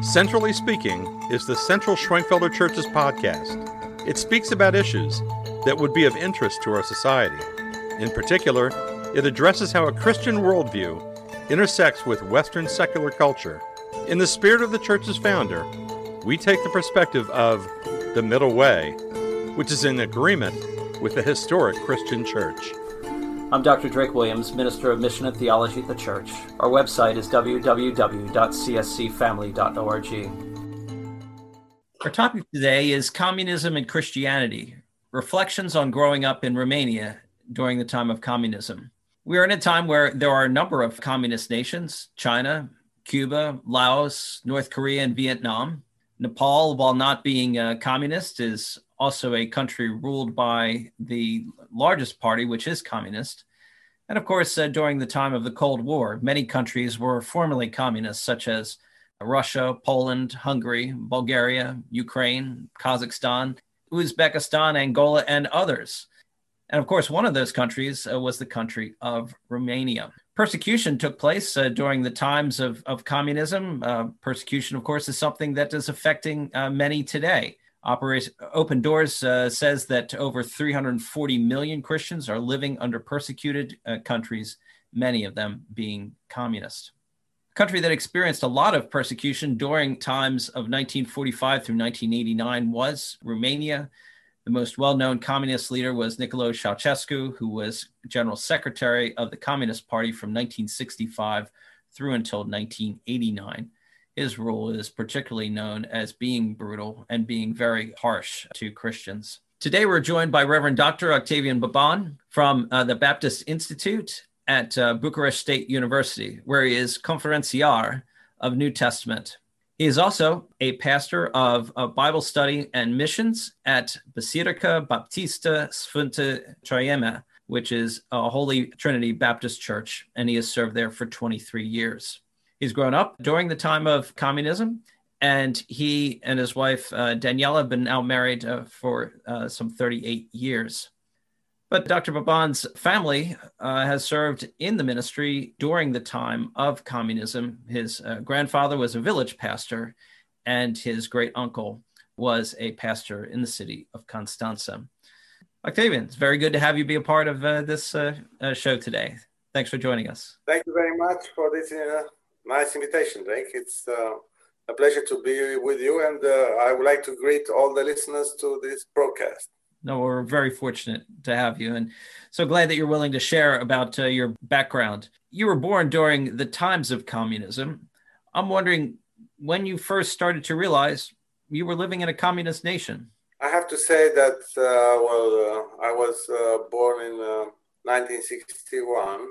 Centrally Speaking is the Central Schwenkfelder Church's podcast. It speaks about issues that would be of interest to our society. In particular, it addresses how a Christian worldview intersects with Western secular culture. In the spirit of the church's founder, we take the perspective of the middle way, which is in agreement with the historic Christian church. I'm Dr. Drake Williams, Minister of Mission and Theology at the Church. Our website is www.cscfamily.org. Our topic today is Communism and Christianity Reflections on Growing Up in Romania during the Time of Communism. We are in a time where there are a number of communist nations China, Cuba, Laos, North Korea, and Vietnam. Nepal, while not being a communist, is also a country ruled by the largest party, which is communist. And of course, uh, during the time of the Cold War, many countries were formerly communist, such as Russia, Poland, Hungary, Bulgaria, Ukraine, Kazakhstan, Uzbekistan, Angola, and others. And of course, one of those countries uh, was the country of Romania. Persecution took place uh, during the times of, of communism. Uh, persecution, of course, is something that is affecting uh, many today. Operation Open Doors uh, says that over 340 million Christians are living under persecuted uh, countries, many of them being communist. A country that experienced a lot of persecution during times of 1945 through 1989 was Romania. The most well known communist leader was Nicolae Ceausescu, who was general secretary of the Communist Party from 1965 through until 1989 his rule is particularly known as being brutal and being very harsh to Christians. Today, we're joined by Reverend Dr. Octavian Baban from uh, the Baptist Institute at uh, Bucharest State University, where he is conferențiar of New Testament. He is also a pastor of, Bible study and missions at Biserica Baptistă Sfânta Treime, which is a Holy Trinity Baptist church, and he has served there for 23 years. He's grown up during the time of communism, and he and his wife uh, Daniela have been now married uh, for uh, some 38 years. But Dr. Baban's family uh, has served in the ministry during the time of communism. His uh, grandfather was a village pastor, and his great uncle was a pastor in the city of Constanza. Octavian, it's very good to have you be a part of uh, this show today. Thanks for joining us. Thank you very much for this nice invitation, Drake. It's uh, a pleasure to be with you, and uh, I would like to greet all the listeners to this broadcast. No, we're very fortunate to have you, and so glad that you're willing to share about uh, your background. You were born during the times of communism. I'm wondering when you first started to realize you were living in a communist nation. I have to say that, uh, well, uh, I was uh, born in 1961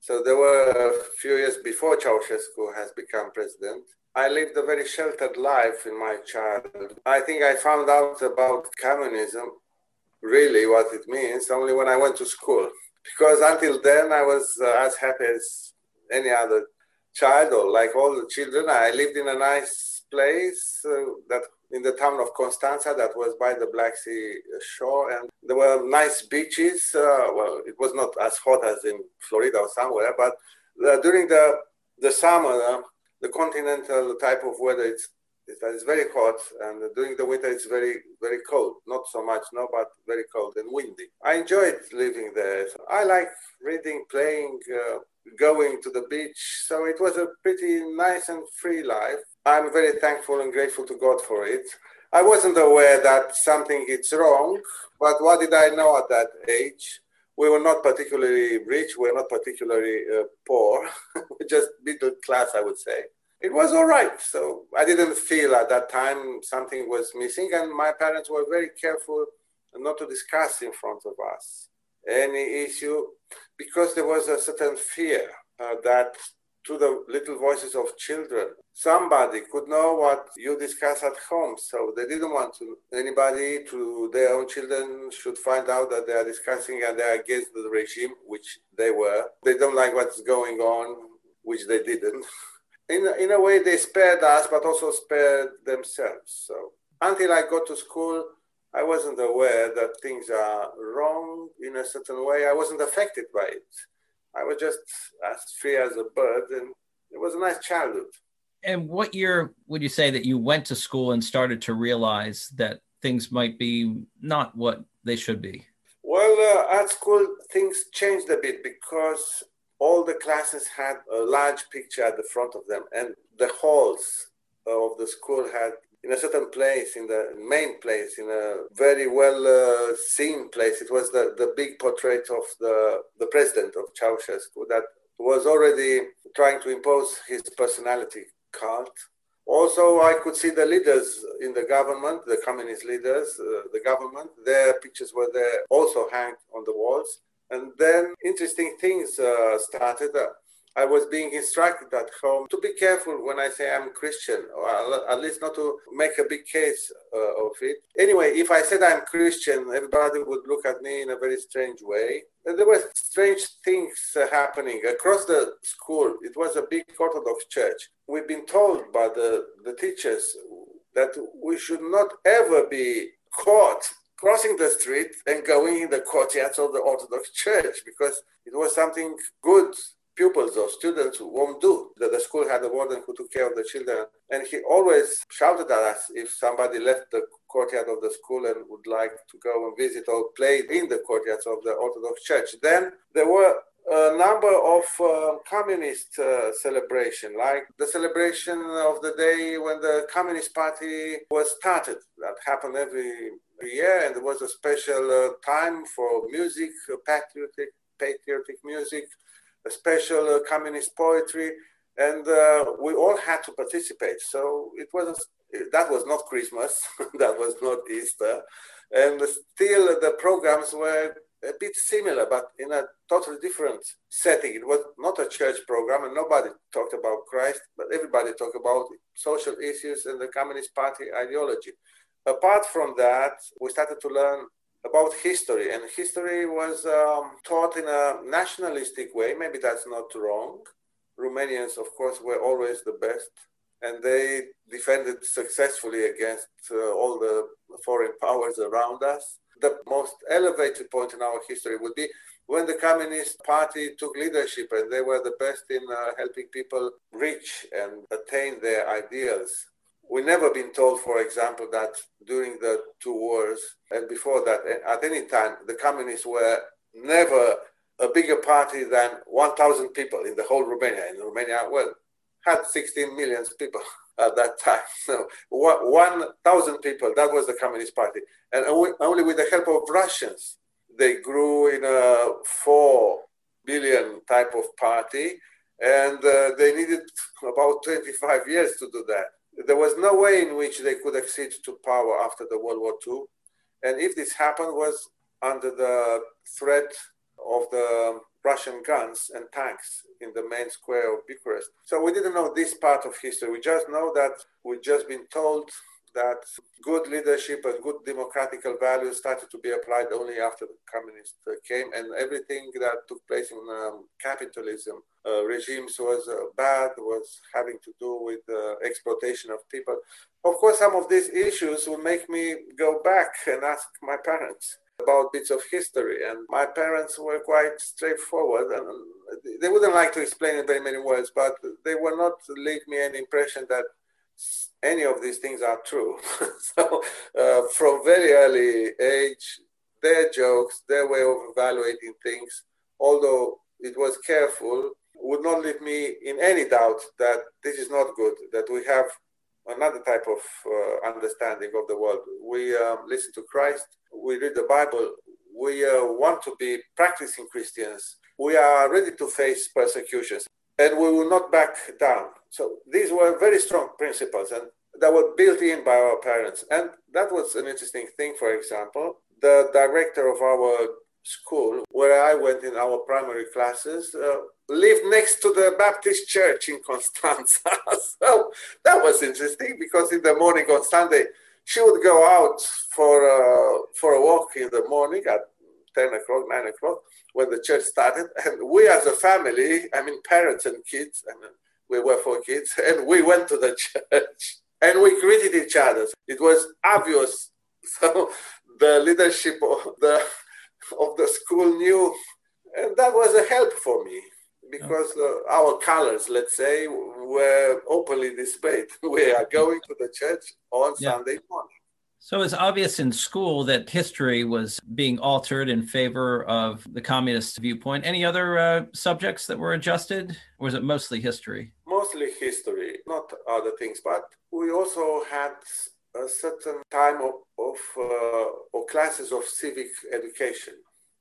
so there were a few years before Ceausescu has become president. I lived a very sheltered life in my childhood. I think I found out about communism, really what it means, only when I went to school. Because until then, I was uh, as happy as any other child, or like all the children. I lived in a nice place uh, that in the town of Constanza that was by the Black Sea shore. And there were nice beaches. Uh, well, it was not as hot as in Florida or somewhere, but uh, during the, the summer, uh, the continental type of weather, it's, it's very hot. And during the winter, it's very, very cold. Not so much, no, but very cold and windy. I enjoyed living there. I like reading, playing, uh, going to the beach. So it was a pretty nice and free life I'm very thankful and grateful to God for it. I wasn't aware that something is wrong, but what did I know at that age? We were not particularly rich, we were not particularly uh, poor, just middle class, I would say. It was all right. So I didn't feel at that time something was missing, and my parents were very careful not to discuss in front of us any issue because there was a certain fear uh, that to the little voices of children. Somebody could know what you discuss at home, so they didn't want to anybody to their own children should find out that they are discussing and they are against the regime, which they were. They don't like what's going on, which they didn't. In, in a way, they spared us, but also spared themselves. So until I got to school, I wasn't aware that things are wrong in a certain way. I wasn't affected by it. I was just as free as a bird, and it was a nice childhood. And what year would you say that you went to school and started to realize that things might be not what they should be? Well, uh, at school, things changed a bit because all the classes had a large picture at the front of them, and the halls of the school had in a certain place, in the main place, in a very well uh, seen place. It was the, the big portrait of the, the president of Ceausescu that was already trying to impose his personality cult. Also, I could see the leaders in the government, the communist leaders, uh, the government, their pictures were there also hanged on the walls. And then interesting things uh, started. I was being instructed at home to be careful when I say I'm Christian, or at least not to make a big case uh, of it. Anyway, if I said I'm Christian, everybody would look at me in a very strange way. And there were strange things uh, happening across the school. It was a big Orthodox church. We've been told by the, the teachers that we should not ever be caught crossing the street and going in the courtyards of the Orthodox Church because it was something good pupils or students won't do. The, the school had a warden who took care of the children, and he always shouted at us if somebody left the courtyard of the school and would like to go and visit or play in the courtyards of the Orthodox Church. Then there were a number of uh, communist uh, celebration, like the celebration of the day when the Communist Party was started. That happened every year, and there was a special uh, time for music, patriotic, patriotic music a special uh, communist poetry, and uh, we all had to participate. So it was that was not Christmas, that was not Easter, and still the programs were a bit similar, but in a totally different setting. It was not a church program, and nobody talked about Christ, but everybody talked about social issues and the Communist Party ideology. Apart from that, we started to learn about history, and history was um, taught in a nationalistic way. Maybe that's not wrong. Romanians, of course, were always the best, and they defended successfully against uh, all the foreign powers around us. The most elevated point in our history would be when the Communist Party took leadership and they were the best in uh, helping people reach and attain their ideals We've never been told, for example, that during the two wars and before that, at any time, the communists were never a bigger party than 1,000 people in the whole Romania. In Romania, well, had 16 million people at that time. So 1,000 people, that was the Communist Party. And only with the help of Russians, they grew in a 4 billion type of party. And uh, they needed about 25 years to do that there was no way in which they could accede to power after the World War II. And if this happened was under the threat of the Russian guns and tanks in the main square of Bucharest. So we didn't know this part of history. We just know that we've just been told that good leadership and good democratical values started to be applied only after the communists came, and everything that took place in um, capitalism uh, regimes was uh, bad, was having to do with uh, exploitation of people. Of course, some of these issues will make me go back and ask my parents about bits of history, and my parents were quite straightforward and they wouldn't like to explain in very many words, but they were not leave me an impression that any of these things are true. so uh, from very early age, their jokes, their way of evaluating things, although it was careful, would not leave me in any doubt that this is not good, that we have another type of uh, understanding of the world. We um, listen to Christ, we read the Bible, we uh, want to be practicing Christians, we are ready to face persecutions, and we will not back down. So these were very strong principles and that were built in by our parents. And that was an interesting thing, for example. The director of our school, where I went in our primary classes, uh, lived next to the Baptist church in Constanza. so that was interesting because in the morning on Sunday, she would go out for, uh, for a walk in the morning at 10 o'clock, 9 o'clock, when the church started. And we as a family, I mean, parents and kids, mean, we were four kids, and we went to the church and we greeted each other. It was obvious. So the leadership of the of the school knew, and that was a help for me because uh, our colors, let's say, were openly displayed. we are going to the church on yeah. Sunday morning. So it's obvious in school that history was being altered in favor of the communist viewpoint. Any other uh, subjects that were adjusted, or was it mostly history? Mostly history, not other things. But we also had a certain time of, of uh, or classes of civic education.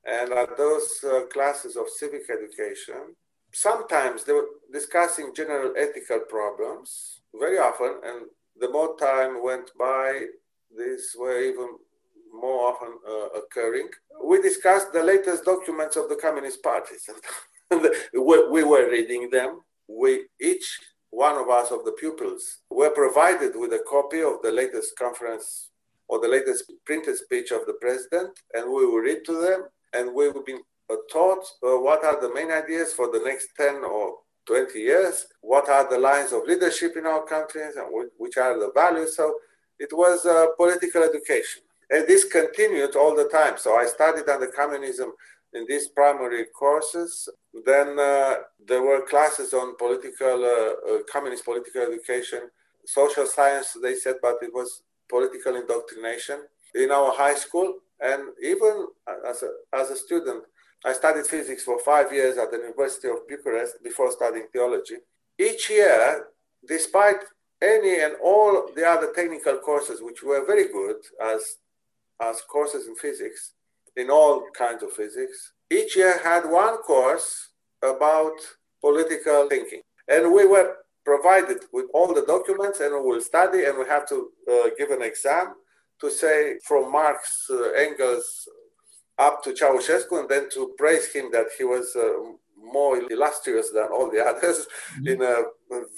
And at those uh, classes of civic education, sometimes they were discussing general ethical problems very often. And the more time went by, these were even more often uh, occurring. We discussed the latest documents of the Communist parties. we were reading them. We each one of us of the pupils were provided with a copy of the latest conference or the latest printed speech of the president, and we will read to them, and we will be taught uh, what are the main ideas for the next 10 or 20 years, what are the lines of leadership in our countries, and which are the values. So it was uh, political education. And this continued all the time. So I studied under communism in these primary courses. Then uh, there were classes on political, uh, uh, communist political education, social science, they said, but it was political indoctrination in our high school. And even as a, as a student, I studied physics for five years at the University of Bucharest before studying theology. Each year, despite any and all the other technical courses, which were very good as, as courses in physics, in all kinds of physics, each year had one course about political thinking. And we were provided with all the documents and we will study and we have to uh, give an exam to say from Marx, uh, Engels, up to Ceausescu and then to praise him that he was uh, more illustrious than all the others mm-hmm. in a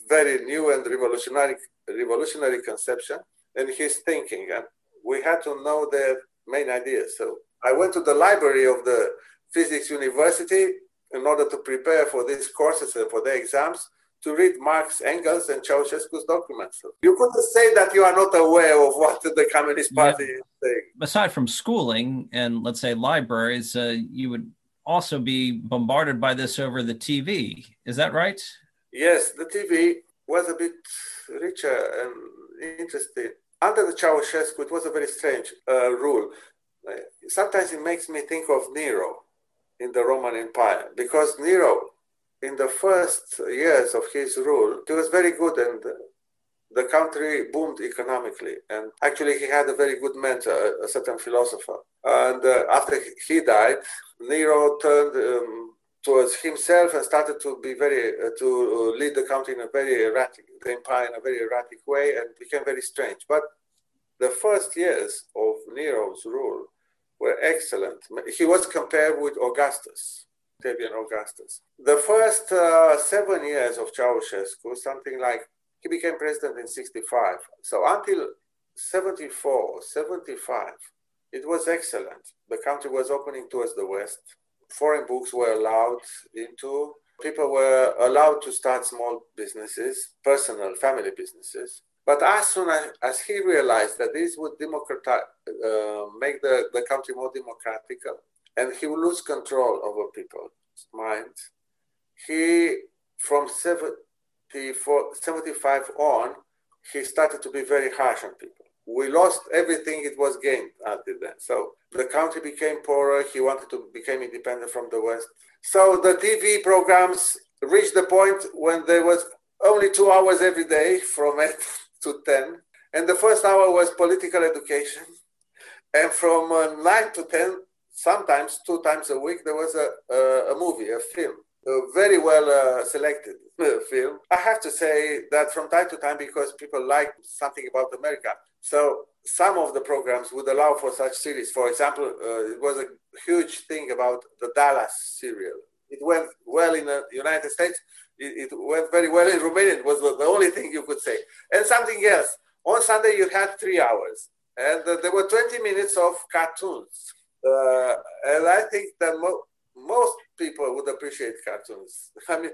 very new and revolutionary revolutionary conception. And his thinking and we had to know their main ideas so i went to the library of the physics university in order to prepare for these courses and for the exams to read Marx, Engels, and Ceausescu's documents. You couldn't say that you are not aware of what the Communist Party yeah. is saying. Aside from schooling and let's say libraries, uh, you would also be bombarded by this over the TV. Is that right? Yes, the TV was a bit richer and interesting. Under the Ceausescu, it was a very strange uh, rule. Sometimes it makes me think of Nero in the Roman Empire because Nero, in the first years of his rule, he was very good and the country boomed economically. And actually, he had a very good mentor, a certain philosopher. And uh, after he died, Nero turned um, towards himself and started to be very, uh, to lead the country in a very erratic, the empire in a very erratic way and became very strange. But the first years of Nero's rule were excellent. He was compared with Augustus. Octavian Augustus. The first uh, seven years of Ceausescu, something like he became president in 65. So until 74, 75, it was excellent. The country was opening towards the West. Foreign books were allowed into. People were allowed to start small businesses, personal, family businesses. But as soon as, as he realized that this would democratize, uh, make the, the country more democratic, and he would lose control over people's minds, he, from 74, 75 on, he started to be very harsh on people we lost everything it was gained until then. So the country became poorer. He wanted to become independent from the West. So the TV programs reached the point when there was only two hours every day from 8 to 10. And the first hour was political education. And from uh, 9 to 10, sometimes two times a week, there was a, a, a movie, a film, a very well uh, selected film. I have to say that from time to time, because people like something about America, so some of the programs would allow for such series. For example, uh, it was a huge thing about the Dallas serial. It went well in the United States. It, it went very well in Romania. It was the only thing you could say. And something else. On Sunday, you had three hours. And uh, there were 20 minutes of cartoons. Uh, and I think that mo- most people would appreciate cartoons. I mean,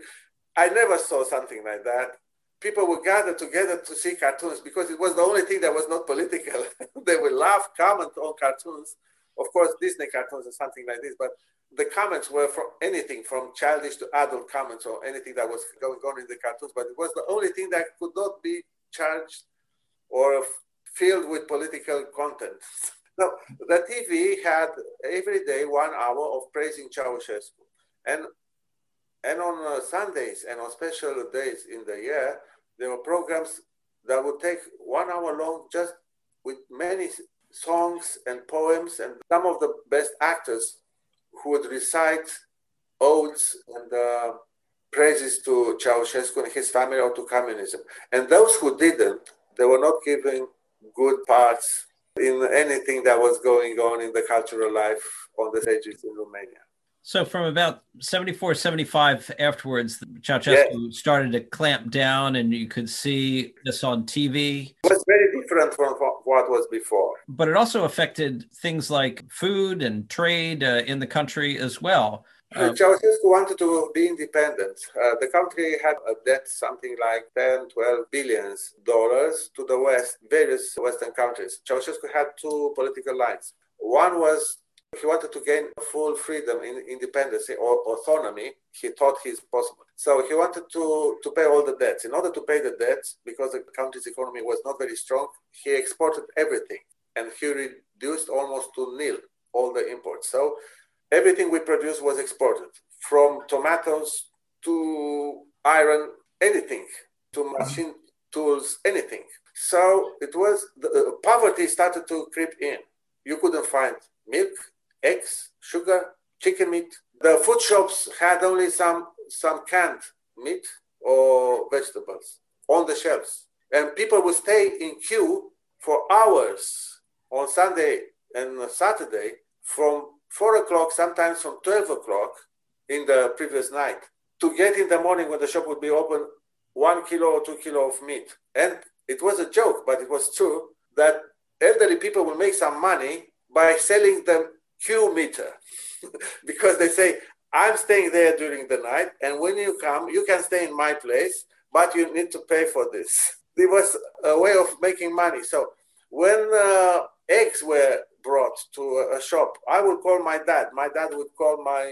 I never saw something like that people would gather together to see cartoons because it was the only thing that was not political. they would laugh, comment on cartoons, Of course, Disney cartoons and something like this, but the comments were from anything from childish to adult comments or anything that was going on in the cartoons, but it was the only thing that could not be charged or filled with political content. now, the TV had every day one hour of praising Ceausescu. And, and on uh, Sundays and on special days in the year, there were programs that would take one hour long just with many songs and poems and some of the best actors who would recite odes and uh, praises to Ceausescu and his family or to communism. And those who didn't, they were not given good parts in anything that was going on in the cultural life on the stages in Romania. So from about 74, 75 afterwards, Ceausescu yeah. started to clamp down and you could see this on TV. It was very different from what was before. But it also affected things like food and trade uh, in the country as well. Uh, Ceausescu wanted to be independent. Uh, the country had a debt something like 10, 12 billions dollars to the West, various Western countries. Ceausescu had two political lines. One was he wanted to gain full freedom in independence or autonomy. He thought he's possible. So he wanted to, to pay all the debts. In order to pay the debts, because the country's economy was not very strong, he exported everything and he reduced almost to nil all the imports. So everything we produced was exported from tomatoes to iron, anything, to machine tools, anything. So it was the uh, poverty started to creep in. You couldn't find milk, eggs, sugar, chicken meat. The food shops had only some, some canned meat or vegetables on the shelves. And people would stay in queue for hours on Sunday and Saturday from four o'clock, sometimes from 12 o'clock in the previous night to get in the morning when the shop would be open one kilo or two kilo of meat. And it was a joke, but it was true that elderly people will make some money by selling them queue meter because they say, I'm staying there during the night, and when you come, you can stay in my place, but you need to pay for this. It was a way of making money. So when uh, eggs were brought to a shop, I would call my dad. My dad would call my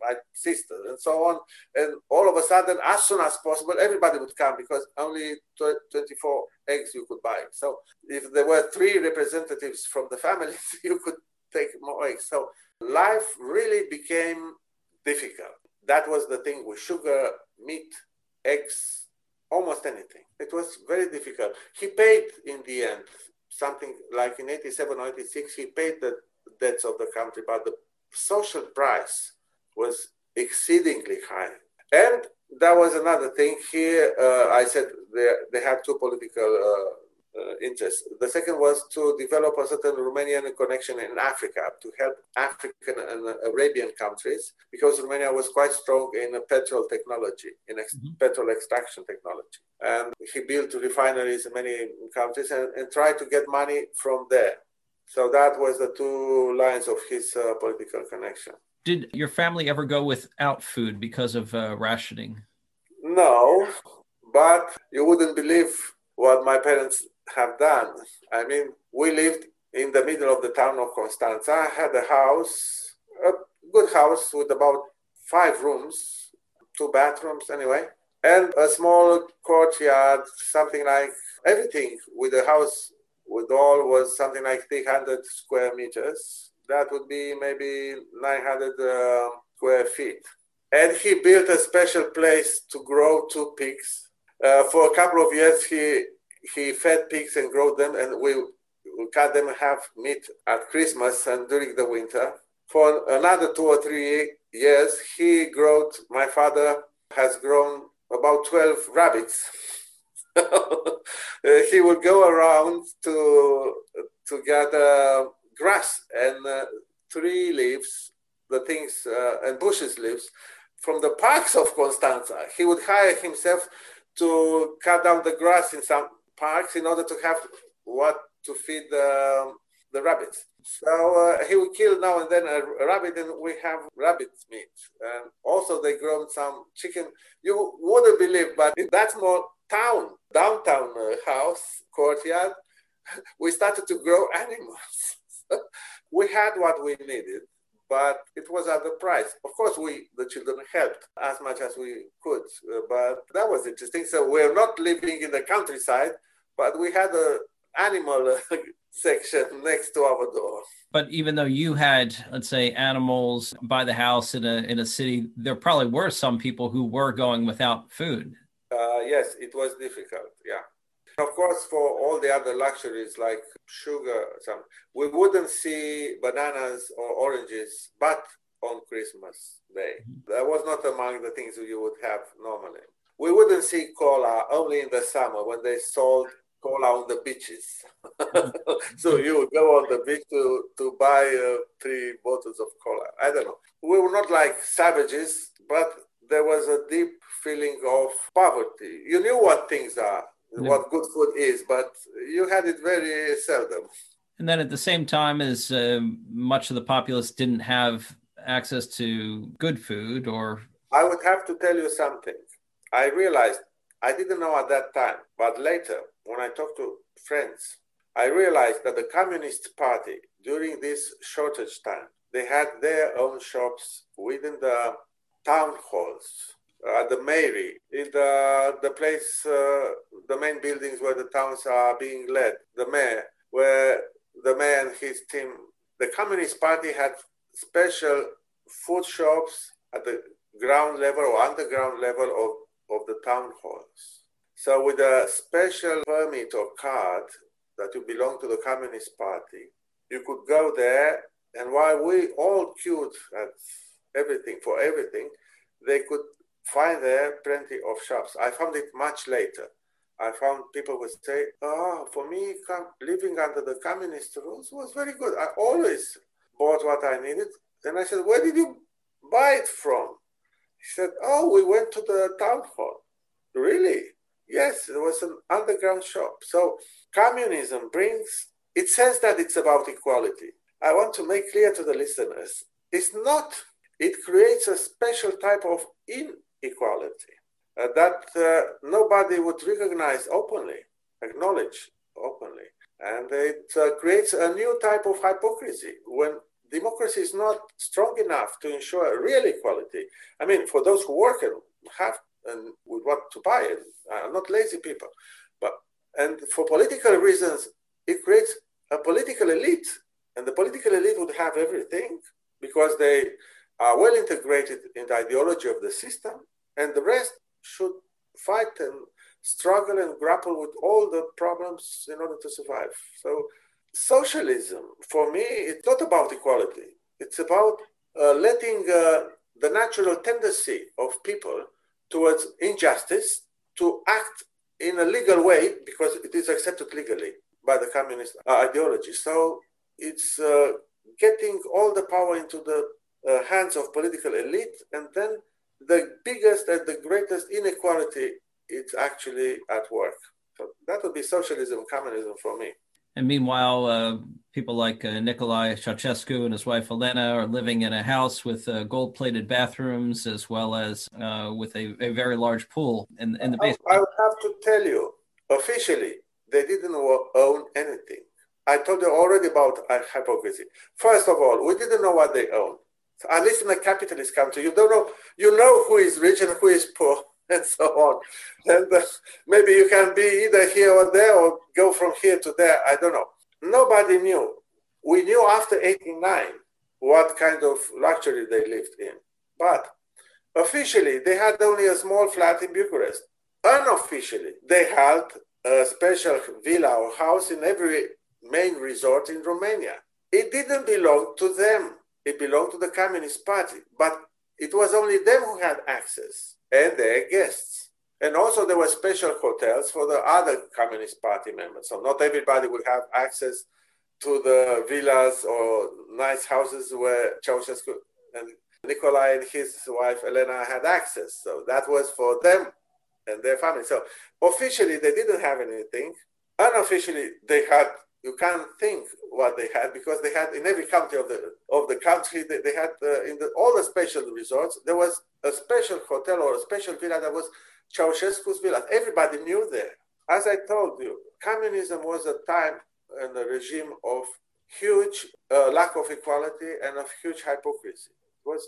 my sister, and so on. And all of a sudden, as soon as possible, everybody would come because only 24 eggs you could buy. So if there were three representatives from the family, you could take more eggs. So life really became difficult. That was the thing with sugar, meat, eggs, almost anything. It was very difficult. He paid in the end something like in 87 or 86, he paid the debts of the country, but the social price was exceedingly high. And that was another thing. Here, uh, I said they, they had two political uh, interest. The second was to develop a certain Romanian connection in Africa to help African and Arabian countries because Romania was quite strong in petrol technology, in ex- mm-hmm. petrol extraction technology. And he built refineries in many countries and, and, tried to get money from there. So that was the two lines of his uh, political connection. Did your family ever go without food because of uh, rationing? No, but you wouldn't believe what my parents have done. I mean, we lived in the middle of the town of Constanza. I had a house, a good house with about five rooms, two bathrooms anyway, and a small courtyard, something like everything with the house with all was something like 300 square meters. That would be maybe 900 uh, square feet. And he built a special place to grow two pigs. Uh, for a couple of years, he he fed pigs and grew them, and we, cut them have meat at Christmas and during the winter. For another two or three years, he grew, my father has grown about 12 rabbits. he would go around to, to gather grass and uh, tree leaves, the things, uh, and bushes leaves from the parks of Constanza. He would hire himself to cut down the grass in some parks in order to have what to feed the, the rabbits. So uh, he would kill now and then a, rabbit, and we have rabbit meat. And also, they grow some chicken. You wouldn't believe, but in that small town, downtown uh, house courtyard, we started to grow animals. We had what we needed, but it was at the price. Of course, we, the children, helped as much as we could, uh, but that was interesting. So we're not living in the countryside, but we had a animal section next to our door. But even though you had, let's say, animals by the house in a in a city, there probably were some people who were going without food. Uh, yes, it was difficult. Yeah. Of course, for all the other luxuries like sugar, some we wouldn't see bananas or oranges, but on Christmas Day, mm-hmm. that was not among the things you would have normally. We wouldn't see cola only in the summer when they sold cola on the beaches. so you would go on the beach to, to buy uh, three bottles of cola. I don't know. We were not like savages, but there was a deep feeling of poverty. You knew what things are, yeah. what good food is, but you had it very seldom. And then at the same time as uh, much of the populace didn't have access to good food or. I would have to tell you something. I realized I didn't know at that time, but later when I talked to friends, I realized that the Communist Party during this shortage time, they had their own shops within the town halls, uh, the mairie, in the, the place, uh, the main buildings where the towns are being led, the mayor, where the mayor and his team, the Communist Party had special food shops at the ground level or underground level of, of the town halls. So with a special permit or card that you belong to the Communist Party, you could go there, and while we all queued at everything for everything, they could find there plenty of shops. I found it much later. I found people would say, "Oh, for me, living under the communist rules was very good. I always bought what I needed." Then I said, "Where did you buy it from?" He said, "Oh, we went to the town hall." Really? Yes, it was an underground shop. So communism brings, it says that it's about equality. I want to make clear to the listeners, it's not, it creates a special type of inequality uh, that uh, nobody would recognize openly, acknowledge openly. And it uh, creates a new type of hypocrisy when democracy is not strong enough to ensure real equality. I mean, for those who work and have and would want to buy it. I'm not lazy people, but and for political reasons, it creates a political elite, and the political elite would have everything because they are well integrated in the ideology of the system, and the rest should fight and struggle and grapple with all the problems in order to survive. So, socialism for me, it's not about equality. It's about uh, letting uh, the natural tendency of people towards injustice to act in a legal way because it is accepted legally by the communist ideology. So it's uh, getting all the power into the uh, hands of political elite, and then the biggest and the greatest inequality is actually at work. So that would be socialism, communism for me. And meanwhile, uh, people like uh, Nicolae Ceausescu and his wife Elena are living in a house with uh, gold-plated bathrooms as well as uh, with a, a, very large pool in, in the basement. I would have to tell you, officially, they didn't own anything. I told you already about a hypocrisy. First of all, we didn't know what they owned. So at least in a capitalist country, you don't know. You know who is rich and who is poor. and so on. And uh, maybe you can be either here or there or go from here to there. I don't know. Nobody knew. We knew after 89 what kind of luxury they lived in. But officially, they had only a small flat in Bucharest. Unofficially, they had a special villa or house in every main resort in Romania. It didn't belong to them. It belonged to the Communist Party, but it was only them who had access and their guests. And also, there were special hotels for the other Communist Party members. So, not everybody would have access to the villas or nice houses where Ceausescu and Nicolae and his wife Elena had access. So, that was for them and their family. So, officially, they didn't have anything. Unofficially, they had you can't think what they had because they had in every county of the of the country they, they had uh, in the, all the special resorts there was a special hotel or a special villa that was Ceausescu's villa. Everybody knew there. As I told you, communism was a time and a regime of huge uh, lack of equality and of huge hypocrisy. It was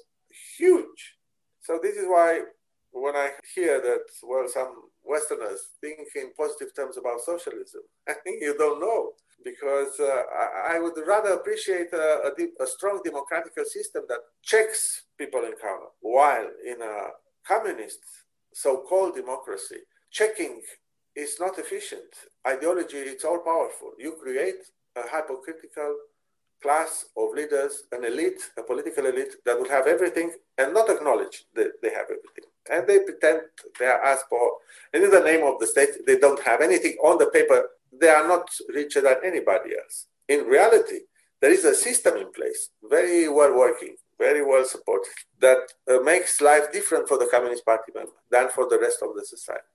huge. So this is why when I hear that, well, some Westerners think in positive terms about socialism, I think you don't know because uh, I, I, would rather appreciate a, a, a, strong democratic system that checks people in power, while in a communist so-called democracy, checking is not efficient. Ideology, it's all powerful. You create a hypocritical class of leaders, an elite, a political elite that will have everything and not acknowledge that they have everything. And they pretend they are asked for, and in the name of the state, they don't have anything on the paper. They are not richer than anybody else. In reality, there is a system in place, very well working, very well supported, that uh, makes life different for the Communist Party member than for the rest of the society.